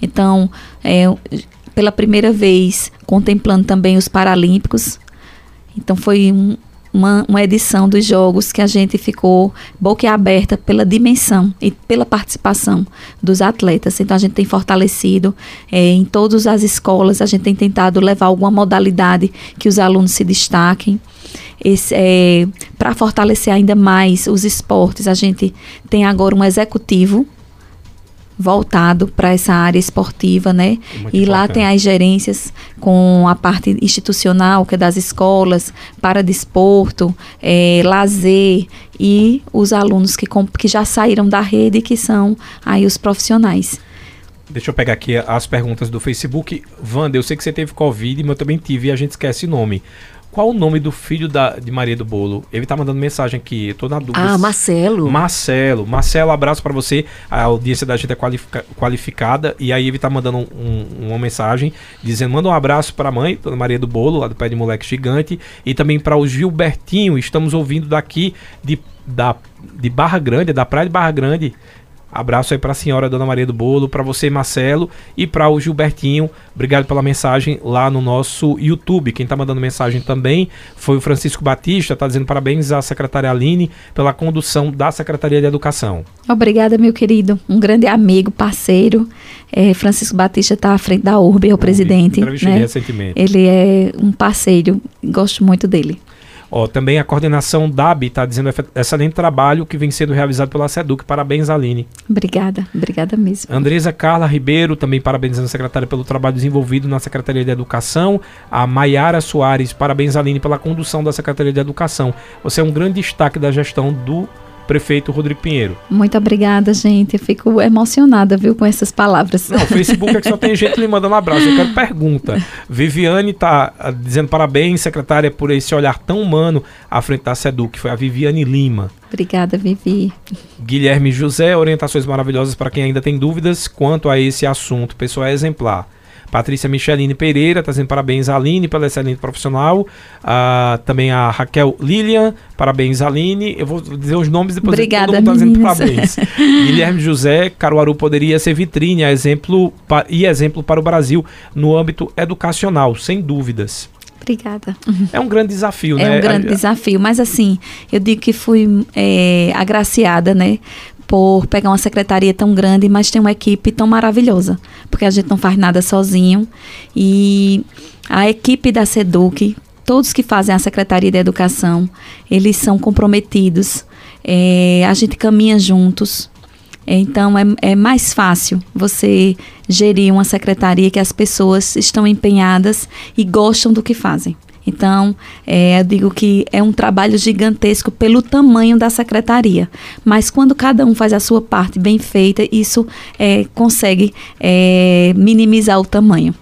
Então, é, pela primeira vez, contemplando também os Paralímpicos, então foi um, uma, uma edição dos jogos que a gente ficou boquiaberta pela dimensão e pela participação dos atletas. Então a gente tem fortalecido é, em todas as escolas, a gente tem tentado levar alguma modalidade que os alunos se destaquem. É, Para fortalecer ainda mais os esportes, a gente tem agora um executivo voltado para essa área esportiva, né? Muito e lá tem as gerências com a parte institucional, que é das escolas, para desporto, é, lazer e os alunos que, que já saíram da rede, que são aí os profissionais. Deixa eu pegar aqui as perguntas do Facebook. Wanda, eu sei que você teve Covid, mas eu também tive e a gente esquece o nome. Qual o nome do filho da, de Maria do Bolo? Ele tá mandando mensagem aqui, eu tô na dúvida. Ah, Marcelo. Marcelo. Marcelo, abraço para você. A audiência da gente é qualifica, qualificada. E aí ele tá mandando um, um, uma mensagem dizendo: manda um abraço para a mãe, Dona Maria do Bolo, lá do Pé de Moleque Gigante. E também para o Gilbertinho. Estamos ouvindo daqui de, da, de Barra Grande, da Praia de Barra Grande. Abraço aí para a senhora Dona Maria do Bolo, para você Marcelo e para o Gilbertinho. Obrigado pela mensagem lá no nosso YouTube. Quem está mandando mensagem também foi o Francisco Batista, está dizendo parabéns à secretária Aline pela condução da Secretaria de Educação. Obrigada, meu querido. Um grande amigo, parceiro. É, Francisco Batista está à frente da URB, é o presidente. Né? recentemente. Ele é um parceiro, gosto muito dele. Ó, também a coordenação DAB está dizendo excelente trabalho que vem sendo realizado pela SEDUC. Parabéns, Aline. Obrigada, obrigada mesmo. Andresa Carla Ribeiro, também parabenizando a secretária pelo trabalho desenvolvido na Secretaria de Educação. A Maiara Soares, parabéns, Aline, pela condução da Secretaria de Educação. Você é um grande destaque da gestão do prefeito Rodrigo Pinheiro. Muito obrigada, gente. Eu fico emocionada, viu, com essas palavras. Não, o Facebook é que só tem [LAUGHS] gente lhe mandando um abraço. Eu quero pergunta. Viviane está ah, dizendo parabéns, secretária, por esse olhar tão humano à frente da SEDUC. Foi a Viviane Lima. Obrigada, Vivi. Guilherme José, orientações maravilhosas para quem ainda tem dúvidas quanto a esse assunto. Pessoa exemplar. Patrícia Micheline Pereira, está dizendo parabéns a Aline pela excelente profissional. Uh, também a Raquel Lilian, parabéns Aline. Eu vou dizer os nomes depois Obrigada, todo mundo está dizendo parabéns. [LAUGHS] Guilherme José, Caruaru poderia ser vitrine exemplo e exemplo para o Brasil no âmbito educacional, sem dúvidas. Obrigada. É um grande desafio, é né? É um grande desafio, mas assim, eu digo que fui é, agraciada, né? Por pegar uma secretaria tão grande, mas tem uma equipe tão maravilhosa, porque a gente não faz nada sozinho. E a equipe da SEDUC, todos que fazem a Secretaria de Educação, eles são comprometidos, é, a gente caminha juntos. Então é, é mais fácil você gerir uma secretaria que as pessoas estão empenhadas e gostam do que fazem. Então, é, eu digo que é um trabalho gigantesco pelo tamanho da secretaria. Mas quando cada um faz a sua parte bem feita, isso é, consegue é, minimizar o tamanho.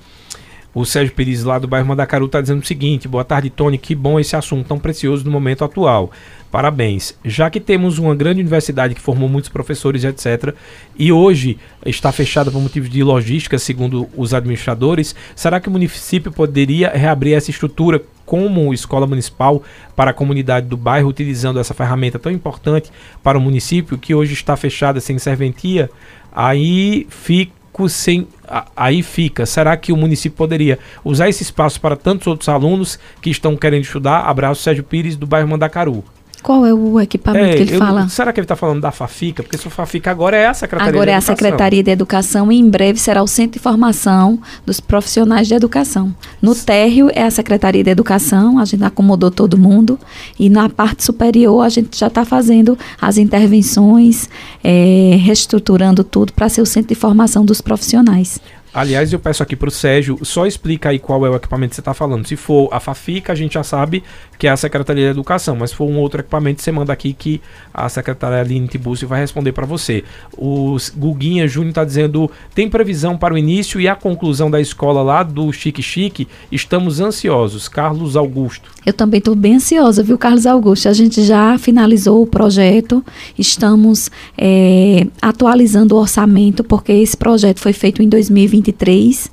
O Sérgio Pires, lá do bairro Mandacaru, está dizendo o seguinte: boa tarde, Tony. Que bom esse assunto tão precioso no momento atual. Parabéns. Já que temos uma grande universidade que formou muitos professores, etc., e hoje está fechada por motivos de logística, segundo os administradores, será que o município poderia reabrir essa estrutura como escola municipal para a comunidade do bairro, utilizando essa ferramenta tão importante para o município, que hoje está fechada sem serventia? Aí fico sem. Aí fica. Será que o município poderia usar esse espaço para tantos outros alunos que estão querendo estudar? Abraço, Sérgio Pires, do bairro Mandacaru. Qual é o equipamento é, que ele eu, fala? Será que ele está falando da Fafica? Porque se o Fafica agora é a Secretaria agora de Educação. Agora é a Secretaria de Educação e em breve será o Centro de Formação dos Profissionais de Educação. No térreo é a Secretaria de Educação, a gente acomodou todo mundo. E na parte superior a gente já está fazendo as intervenções, é, reestruturando tudo para ser o Centro de Formação dos Profissionais. Aliás, eu peço aqui para o Sérgio, só explica aí qual é o equipamento que você está falando. Se for a Fafica, a gente já sabe que é a Secretaria de Educação, mas se for um outro equipamento, você manda aqui que a secretária Aline Tiburcio vai responder para você. O Guguinha Júnior está dizendo, tem previsão para o início e a conclusão da escola lá do Chique Chique? Estamos ansiosos. Carlos Augusto. Eu também estou bem ansiosa, viu, Carlos Augusto? A gente já finalizou o projeto, estamos é, atualizando o orçamento, porque esse projeto foi feito em 2020 2023.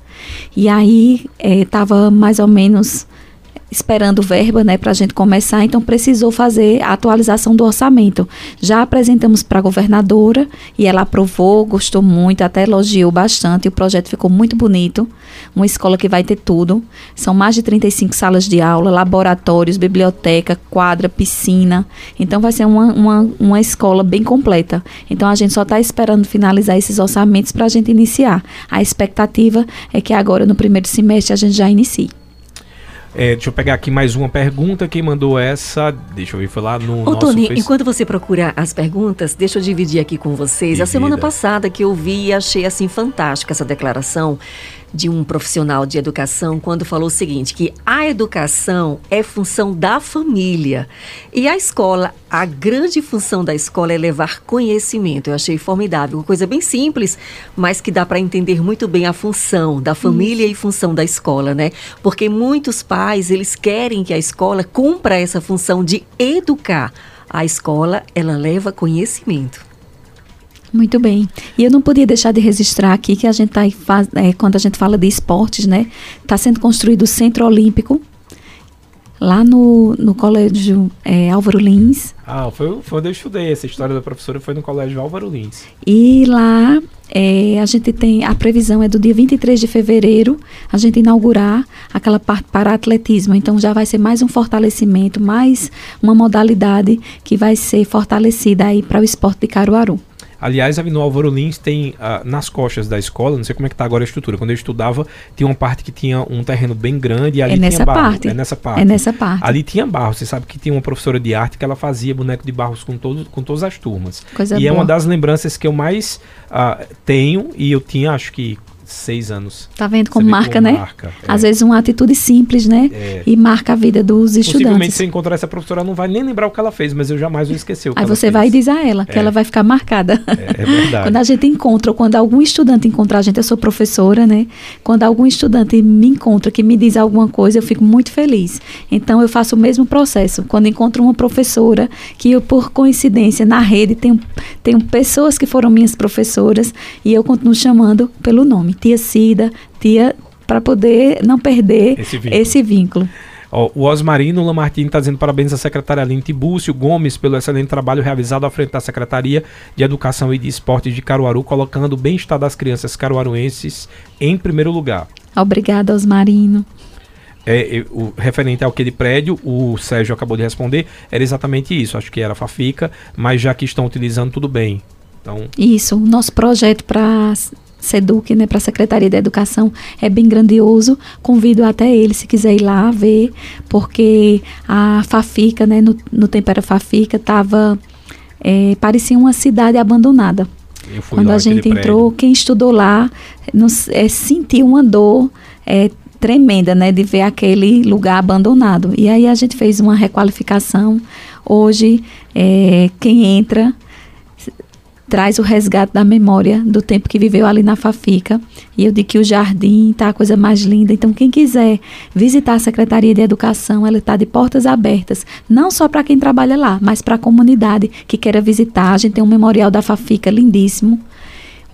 E aí estava é, mais ou menos esperando verba, né, para a gente começar, então precisou fazer a atualização do orçamento. Já apresentamos para a governadora e ela aprovou, gostou muito, até elogiou bastante. O projeto ficou muito bonito. Uma escola que vai ter tudo. São mais de 35 salas de aula, laboratórios, biblioteca, quadra, piscina. Então vai ser uma, uma, uma escola bem completa. Então a gente só está esperando finalizar esses orçamentos para a gente iniciar. A expectativa é que agora no primeiro semestre a gente já inicie. É, deixa eu pegar aqui mais uma pergunta. Quem mandou essa? Deixa eu ver, foi lá no. Ô, Tony, face- enquanto você procura as perguntas, deixa eu dividir aqui com vocês. A Divida. semana passada que eu vi e achei assim fantástica essa declaração de um profissional de educação quando falou o seguinte, que a educação é função da família e a escola, a grande função da escola é levar conhecimento. Eu achei formidável, uma coisa bem simples, mas que dá para entender muito bem a função da família e função da escola, né? Porque muitos pais, eles querem que a escola cumpra essa função de educar. A escola, ela leva conhecimento. Muito bem. E eu não podia deixar de registrar aqui que a gente tá aí faz, é, quando a gente fala de esportes, né? Está sendo construído o Centro Olímpico lá no, no Colégio é, Álvaro Lins. Ah, foi, foi onde eu estudei. Essa história da professora foi no Colégio Álvaro Lins. E lá é, a gente tem, a previsão é do dia 23 de fevereiro, a gente inaugurar aquela parte para atletismo. Então já vai ser mais um fortalecimento, mais uma modalidade que vai ser fortalecida aí para o esporte de Caruaru. Aliás, ali no Álvaro Lins tem ah, nas costas da escola, não sei como é que tá agora a estrutura. Quando eu estudava, tinha uma parte que tinha um terreno bem grande e ali é tinha barro. parte. É nessa parte. É nessa parte. Ali tinha barro. Você sabe que tinha uma professora de arte que ela fazia boneco de barros com, todo, com todas as turmas. Coisa e é boa. uma das lembranças que eu mais ah, tenho. E eu tinha, acho que, seis anos. Tá vendo como marca, como né? marca, é. Às vezes uma atitude simples, né? É. E marca a vida dos Possivelmente, estudantes. se eu encontrar essa professora, não vai nem lembrar o que ela fez, mas eu jamais o que Aí você vai e diz a ela que É. ela vai ficar marcada. É, é verdade. [LAUGHS] Quando a gente encontra, ou quando algum estudante encontra a gente, eu sou professora, né? Quando algum estudante me encontra, que me diz alguma coisa, eu fico muito feliz. Então, eu faço o mesmo processo. Quando encontro uma professora, que eu, por coincidência, na rede, tenho, tenho pessoas que foram minhas professoras, e eu continuo chamando pelo nome. Tia Cida, tia, para poder não perder Esse vínculo. esse vínculo. Ó, o Osmarino Lamartine está dizendo parabéns à secretária Aline Tibúcio Gomes pelo excelente trabalho realizado à frente da Secretaria de Educação e de Esportes de Caruaru, colocando o bem-estar das crianças caruaruenses em primeiro lugar. Obrigada, Osmarino. É, o referente ao que de prédio, o Sérgio acabou de responder, era exatamente isso. Acho que era Fafica, mas já que estão utilizando, tudo bem. Então, Isso, o nosso projeto para SEDUC, né, para a Secretaria da Educação, é bem grandioso. Convido até ele, se quiser ir lá ver, porque a Fafica, né, no, no tempo era Fafica, tava, é, parecia uma cidade abandonada. Quando lá a gente prédio. entrou, quem estudou lá nos, é, sentiu uma dor é, tremenda, né, de ver aquele lugar abandonado. E aí a gente fez uma requalificação. Hoje, é, quem entra traz o resgate da memória do tempo que viveu ali na Fafica. E eu digo que o jardim tá a coisa mais linda. Então, quem quiser visitar a Secretaria de Educação, ela está de portas abertas, não só para quem trabalha lá, mas para a comunidade que queira visitar. A gente tem um memorial da Fafica lindíssimo,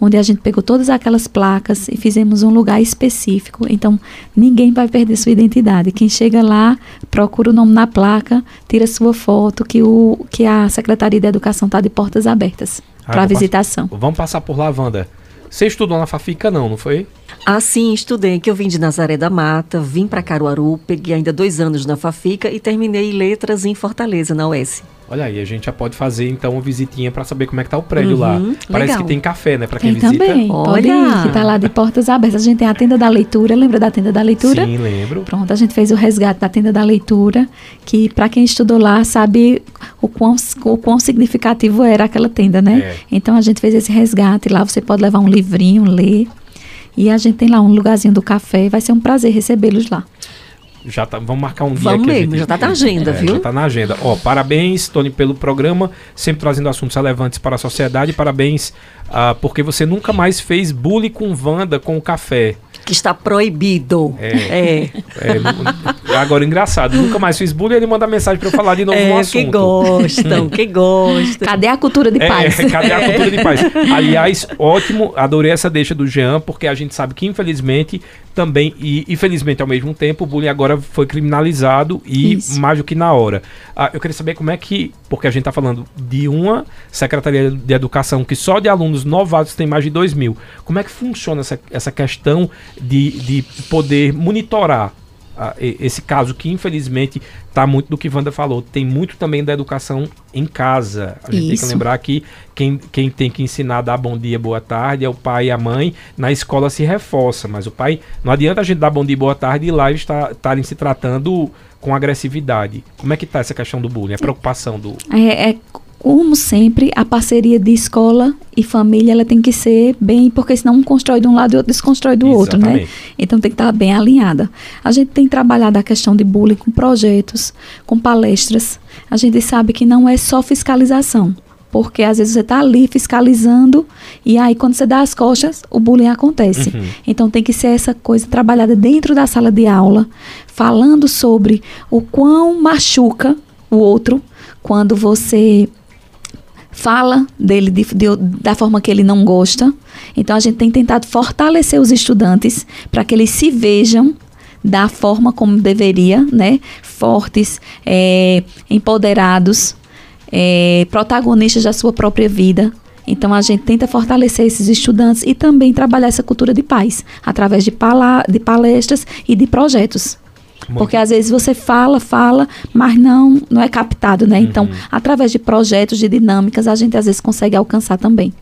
onde a gente pegou todas aquelas placas e fizemos um lugar específico. Então, ninguém vai perder sua identidade. Quem chega lá, procura o nome na placa, tira sua foto, que, o, que a Secretaria de Educação está de portas abertas Ah, para visitação. Vamos passar por lá, Wanda. Você estudou na Fafica, não, não foi? Ah, sim, estudei, que eu vim de Nazaré da Mata, vim para Caruaru, peguei ainda dois anos na Fafica e terminei letras em Fortaleza, na UES. Olha aí, a gente já pode fazer então uma visitinha para saber como é que tá o prédio lá. Uhum, Parece legal. que tem café, né, para quem Tem visita. também, pode Olha! ir, que está lá de portas abertas. A gente tem a tenda da leitura, lembra da tenda da leitura? Sim, lembro. Pronto, a gente fez o resgate da tenda da leitura, que para quem estudou lá sabe o quão, o quão significativo era aquela tenda, né? É. Então a gente fez esse resgate, lá você pode levar um livrinho, ler. E a gente tem lá um lugarzinho do café, vai ser um prazer recebê-los lá. Já tá, vamos marcar um dia Vamos que a mesmo, gente- já tá na agenda, É, viu? Já tá na agenda. Ó, parabéns, Tony, pelo programa, sempre trazendo assuntos relevantes para a sociedade. Parabéns, ah, porque você nunca mais fez bullying com Wanda com o café. Que está proibido. É. é. é agora, engraçado, nunca mais fiz bullying, ele manda mensagem para eu falar de novo é, no assunto. que gostam, que gostam. Cadê a cultura de paz? É, [LAUGHS] cadê a cultura de paz? [LAUGHS] Aliás, ótimo, adorei essa deixa do Jean, porque a gente sabe que, infelizmente, também, e infelizmente ao mesmo tempo, o bullying agora foi criminalizado e Isso. mais do que na hora. Ah, eu queria saber como é que, porque a gente está falando de uma Secretaria de Educação que só de alunos novatos tem mais de 2 mil. Como é que funciona essa, essa questão de, de poder monitorar esse caso que infelizmente está muito do que Wanda falou, tem muito também da educação em casa. A gente Isso. tem que lembrar que quem, quem tem que ensinar a dar bom dia, boa tarde é o pai e a mãe. Na escola se reforça, mas o pai não adianta a gente dar bom dia, boa tarde e lá estarem se tratando com agressividade. Como é que está essa questão do bullying, a preocupação do é, é como sempre, a parceria de escola e família ela tem que ser bem, porque senão um constrói de um lado e outro desconstrói do Exatamente. outro, né? Então tem que estar bem alinhada. A gente tem trabalhado a questão de bullying com projetos, com palestras. A gente sabe que não é só fiscalização, porque às vezes você está ali fiscalizando e aí quando você dá as costas, o bullying acontece. Uhum. Então tem que ser essa coisa trabalhada dentro da sala de aula, falando sobre o quão machuca o outro quando você fala dele de, de, da forma que ele não gosta. Então a gente tem tentado fortalecer os estudantes para que eles se vejam da forma como deveria, né? Fortes, é, empoderados, é, protagonistas da sua própria vida. Então a gente tenta fortalecer esses estudantes e também trabalhar essa cultura de paz através de, pala de palestras e de projetos. Muito. Porque às vezes você fala, fala, mas não, não é captado, né? Então, uhum. Então, através de projetos, de dinâmicas, a gente às vezes consegue alcançar também.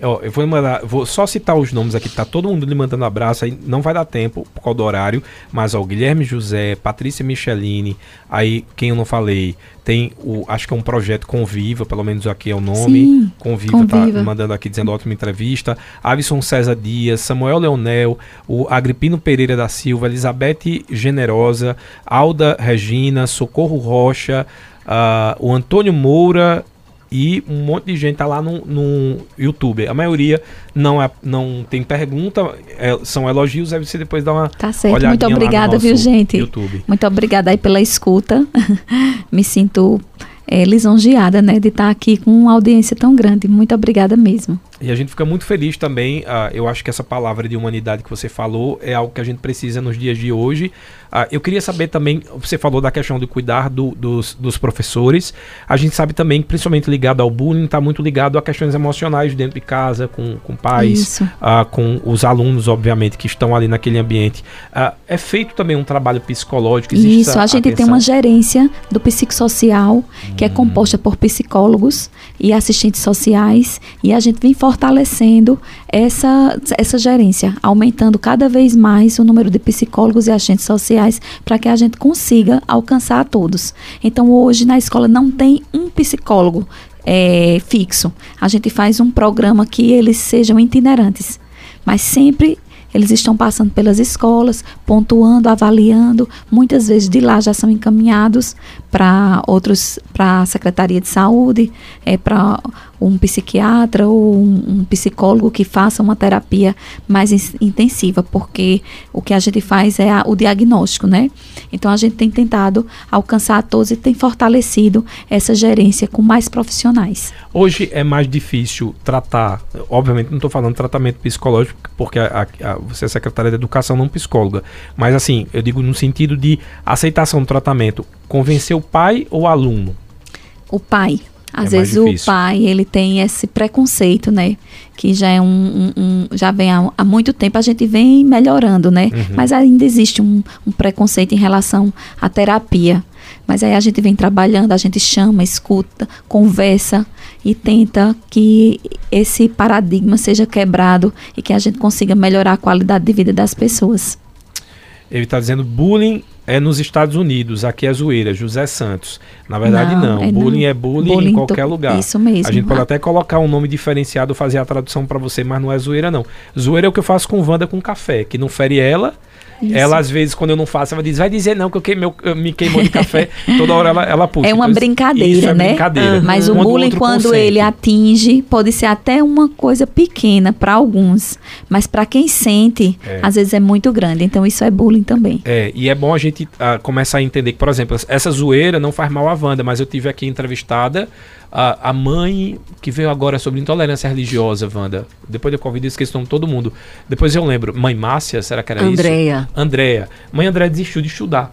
Eu, eu vou mandar, vou só citar os nomes aqui, tá todo mundo lhe mandando abraço, aí não vai dar tempo por causa do horário, mas ó, Guilherme José, Patrícia Michelini, aí quem eu não falei, tem o, acho que é um projeto Conviva, pelo menos aqui é o nome. Sim, Conviva, tá Conviva. tá mandando aqui dizendo ótima entrevista. Avison César Dias, Samuel Leonel, o Agripino Pereira da Silva, Elizabeth Generosa, Alda Regina, Socorro Rocha, uh, o Antônio Moura e um monte de gente tá lá no, no YouTube. A maioria não, é, não tem pergunta, é, são elogios, aí você depois dá uma Tá certo, muito obrigada, viu, gente? YouTube. Muito obrigada aí pela escuta. [LAUGHS] Me sinto é, lisonjeada, né, de estar aqui com uma audiência tão grande. Muito obrigada mesmo. E a gente fica muito feliz também. Uh, eu acho que essa palavra de humanidade que você falou é algo que a gente precisa nos dias de hoje. Uh, eu queria saber também, você falou da questão de cuidar do, dos, dos, professores. A gente sabe também, principalmente ligado ao bullying, está muito ligado a questões emocionais dentro de casa, com, com pais, uh, com os alunos, obviamente, que estão ali naquele ambiente. é feito também um trabalho psicológico? Isso, a gente atenção? tem uma gerência do psicossocial, hum. que é hum. composta por psicólogos e assistentes sociais, e a gente vem fortalecendo essa, essa gerência, aumentando cada vez mais o número de psicólogos e agentes sociais para que a gente consiga alcançar a todos. Então, hoje na escola não tem um psicólogo é, fixo. A gente faz um programa que eles sejam itinerantes, mas sempre eles estão passando pelas escolas, pontuando, avaliando. Muitas vezes de lá já são encaminhados para outros, para a Secretaria de Saúde, é, para um psiquiatra ou um, um, psicólogo que faça uma terapia mais in, intensiva, porque o que a gente faz é a, o diagnóstico, né? Então a gente tem tentado alcançar todos e tem fortalecido essa gerência com mais profissionais. Hoje é mais difícil tratar, obviamente não estou falando tratamento psicológico, porque a, a, você é secretária de educação, não psicóloga, mas assim, eu digo no sentido de aceitação do tratamento, convencer o pai ou o aluno? O pai. Às é vezes o pai ele tem esse preconceito, né? Que já é um, um, um já vem há, há, muito tempo a gente vem melhorando, né? Uhum. Mas ainda existe um, um, preconceito em relação à terapia. Mas aí a gente vem trabalhando, a gente chama, escuta, conversa e tenta que esse paradigma seja quebrado e que a gente consiga melhorar a qualidade de vida das pessoas. Ele está dizendo bullying é nos Estados Unidos, aqui é zoeira, José Santos. Na verdade, não. não. É bullying não. é bullying, bullying em qualquer lugar. Isso mesmo. A gente pode até colocar um nome diferenciado, fazer a tradução para você, mas não é zoeira, não. Zoeira é o que eu faço com Wanda com café, que não fere ela Isso. Ela, às vezes, quando eu não faço, ela diz, vai dizer não, que eu, queimei, eu me queimou de café. [LAUGHS] Toda hora ela, ela puxa. É uma Então, brincadeira, é né? brincadeira. Mas o Quando bullying, quando consente. ele atinge, pode ser até uma coisa pequena para alguns, mas para quem sente, É. às vezes é muito grande. Então isso é bullying também. É, e é bom a gente ah, começar a entender que, por exemplo, essa zoeira não faz mal à Wanda, mas eu tive aqui entrevistada a, a mãe que veio agora sobre intolerância religiosa, Wanda. Depois da Covid, eu esqueci o nome de todo mundo. Depois eu lembro. Mãe Márcia, será que era isso? Andréia. Andréia. Mãe Andréia desistiu de estudar.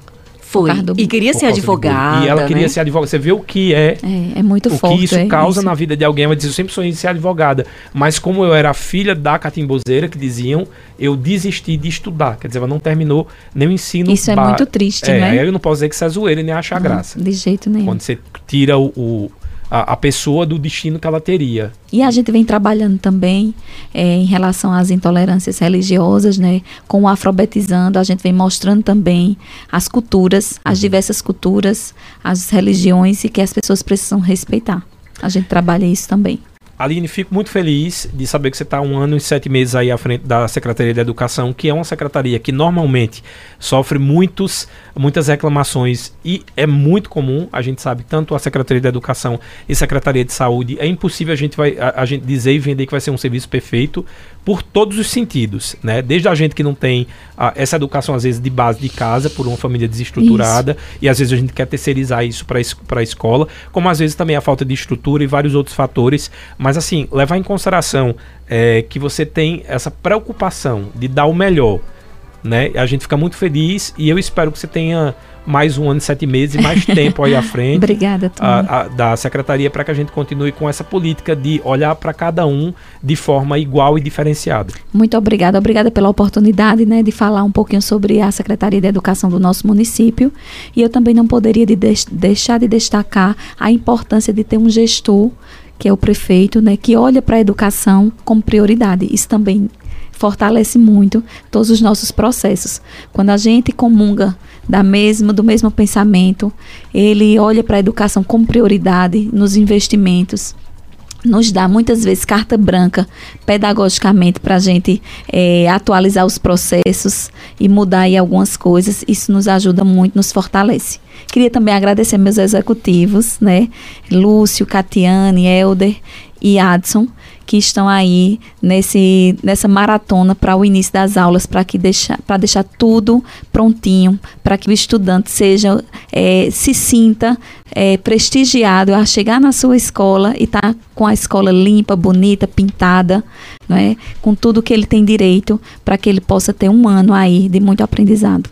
Foi. do- E queria ser advogada. E ela queria né? ser advogada. Você vê o que é É, é muito o forte. que isso é causa isso. na vida de alguém. Ela diz, eu sempre sonhei em ser advogada. Mas como eu era filha da catimbozeira, que diziam, eu desisti de estudar. Quer dizer, ela não terminou nem o ensino Isso é muito triste, é, né? Aí eu não posso dizer que isso é zoeira e nem achar graça. De jeito nenhum. Quando você tira o, o- a, a pessoa do destino que ela teria. E a gente vem trabalhando também eh, em relação às intolerâncias religiosas, né? Com o Afrobetizando, a gente vem mostrando também as culturas, as diversas culturas, as religiões e que as pessoas precisam respeitar. A gente trabalha isso também. Aline, fico muito feliz de saber que você está um ano e sete meses aí à frente da Secretaria da Educação, que é uma secretaria que normalmente sofre muitos, muitas reclamações e é muito comum, a gente sabe, tanto a Secretaria da Educação e Secretaria de Saúde, é impossível a gente, vai, a, a gente dizer e vender que vai ser um serviço perfeito por todos os sentidos, né? Desde a gente que não tem ah, essa educação, às vezes, de base de casa, por uma família desestruturada, e às vezes a gente quer terceirizar isso para a escola, como às vezes também a falta de estrutura e vários outros fatores. Mas assim, levar em consideração é, que você tem essa preocupação de dar o melhor, né? A gente fica muito feliz e eu espero que você tenha mais um ano e sete meses e mais [LAUGHS] tempo aí à frente Obrigada, a- a- da secretaria para que a gente continue com essa política de olhar para cada um de forma igual e diferenciada. Muito obrigada, obrigada pela oportunidade né, de falar um pouquinho sobre a Secretaria de Educação do nosso município. E eu também não poderia de deix- deixar de destacar a importância de ter um gestor, que é o prefeito, né, que olha para a educação como prioridade. Isso também fortalece muito todos os nossos processos. Quando a gente comunga da mesma, do mesmo pensamento, ele olha para a educação como prioridade nos investimentos, nos dá muitas vezes carta branca pedagogicamente para a gente eh, atualizar os processos e mudar aí algumas coisas. Isso nos ajuda muito, nos fortalece. Queria também agradecer meus executivos, né? Lúcio, Catiane, Helder e Adson, que estão aí nesse, nessa maratona para o início das aulas, para que deixar, para deixar tudo prontinho, para que o estudante seja eh, se sinta eh, prestigiado a chegar na sua escola e estar com a escola limpa, bonita, pintada, não é? com tudo que ele tem direito, para que ele possa ter um ano aí de muito aprendizado.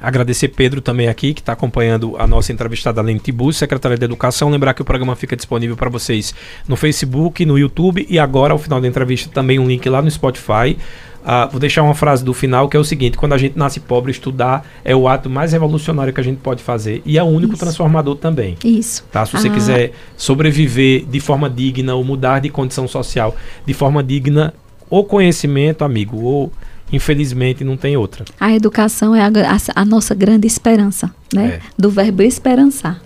Agradecer Pedro também aqui, que está acompanhando a nossa entrevistada Aline Tibus, secretária de Educação. Lembrar que o programa fica disponível para vocês no Facebook, no YouTube e agora, ao final da entrevista, também um link lá no Spotify. Ah, vou deixar uma frase do final que é o seguinte: quando a gente nasce pobre, estudar é o ato mais revolucionário que a gente pode fazer e é o único Isso. transformador também. Isso. Tá? Se você Ah. quiser sobreviver de forma digna ou mudar de condição social de forma digna, ou conhecimento, amigo, ou infelizmente não tem outra. A educação é a, a- a nossa grande esperança, né? É. Do verbo esperançar.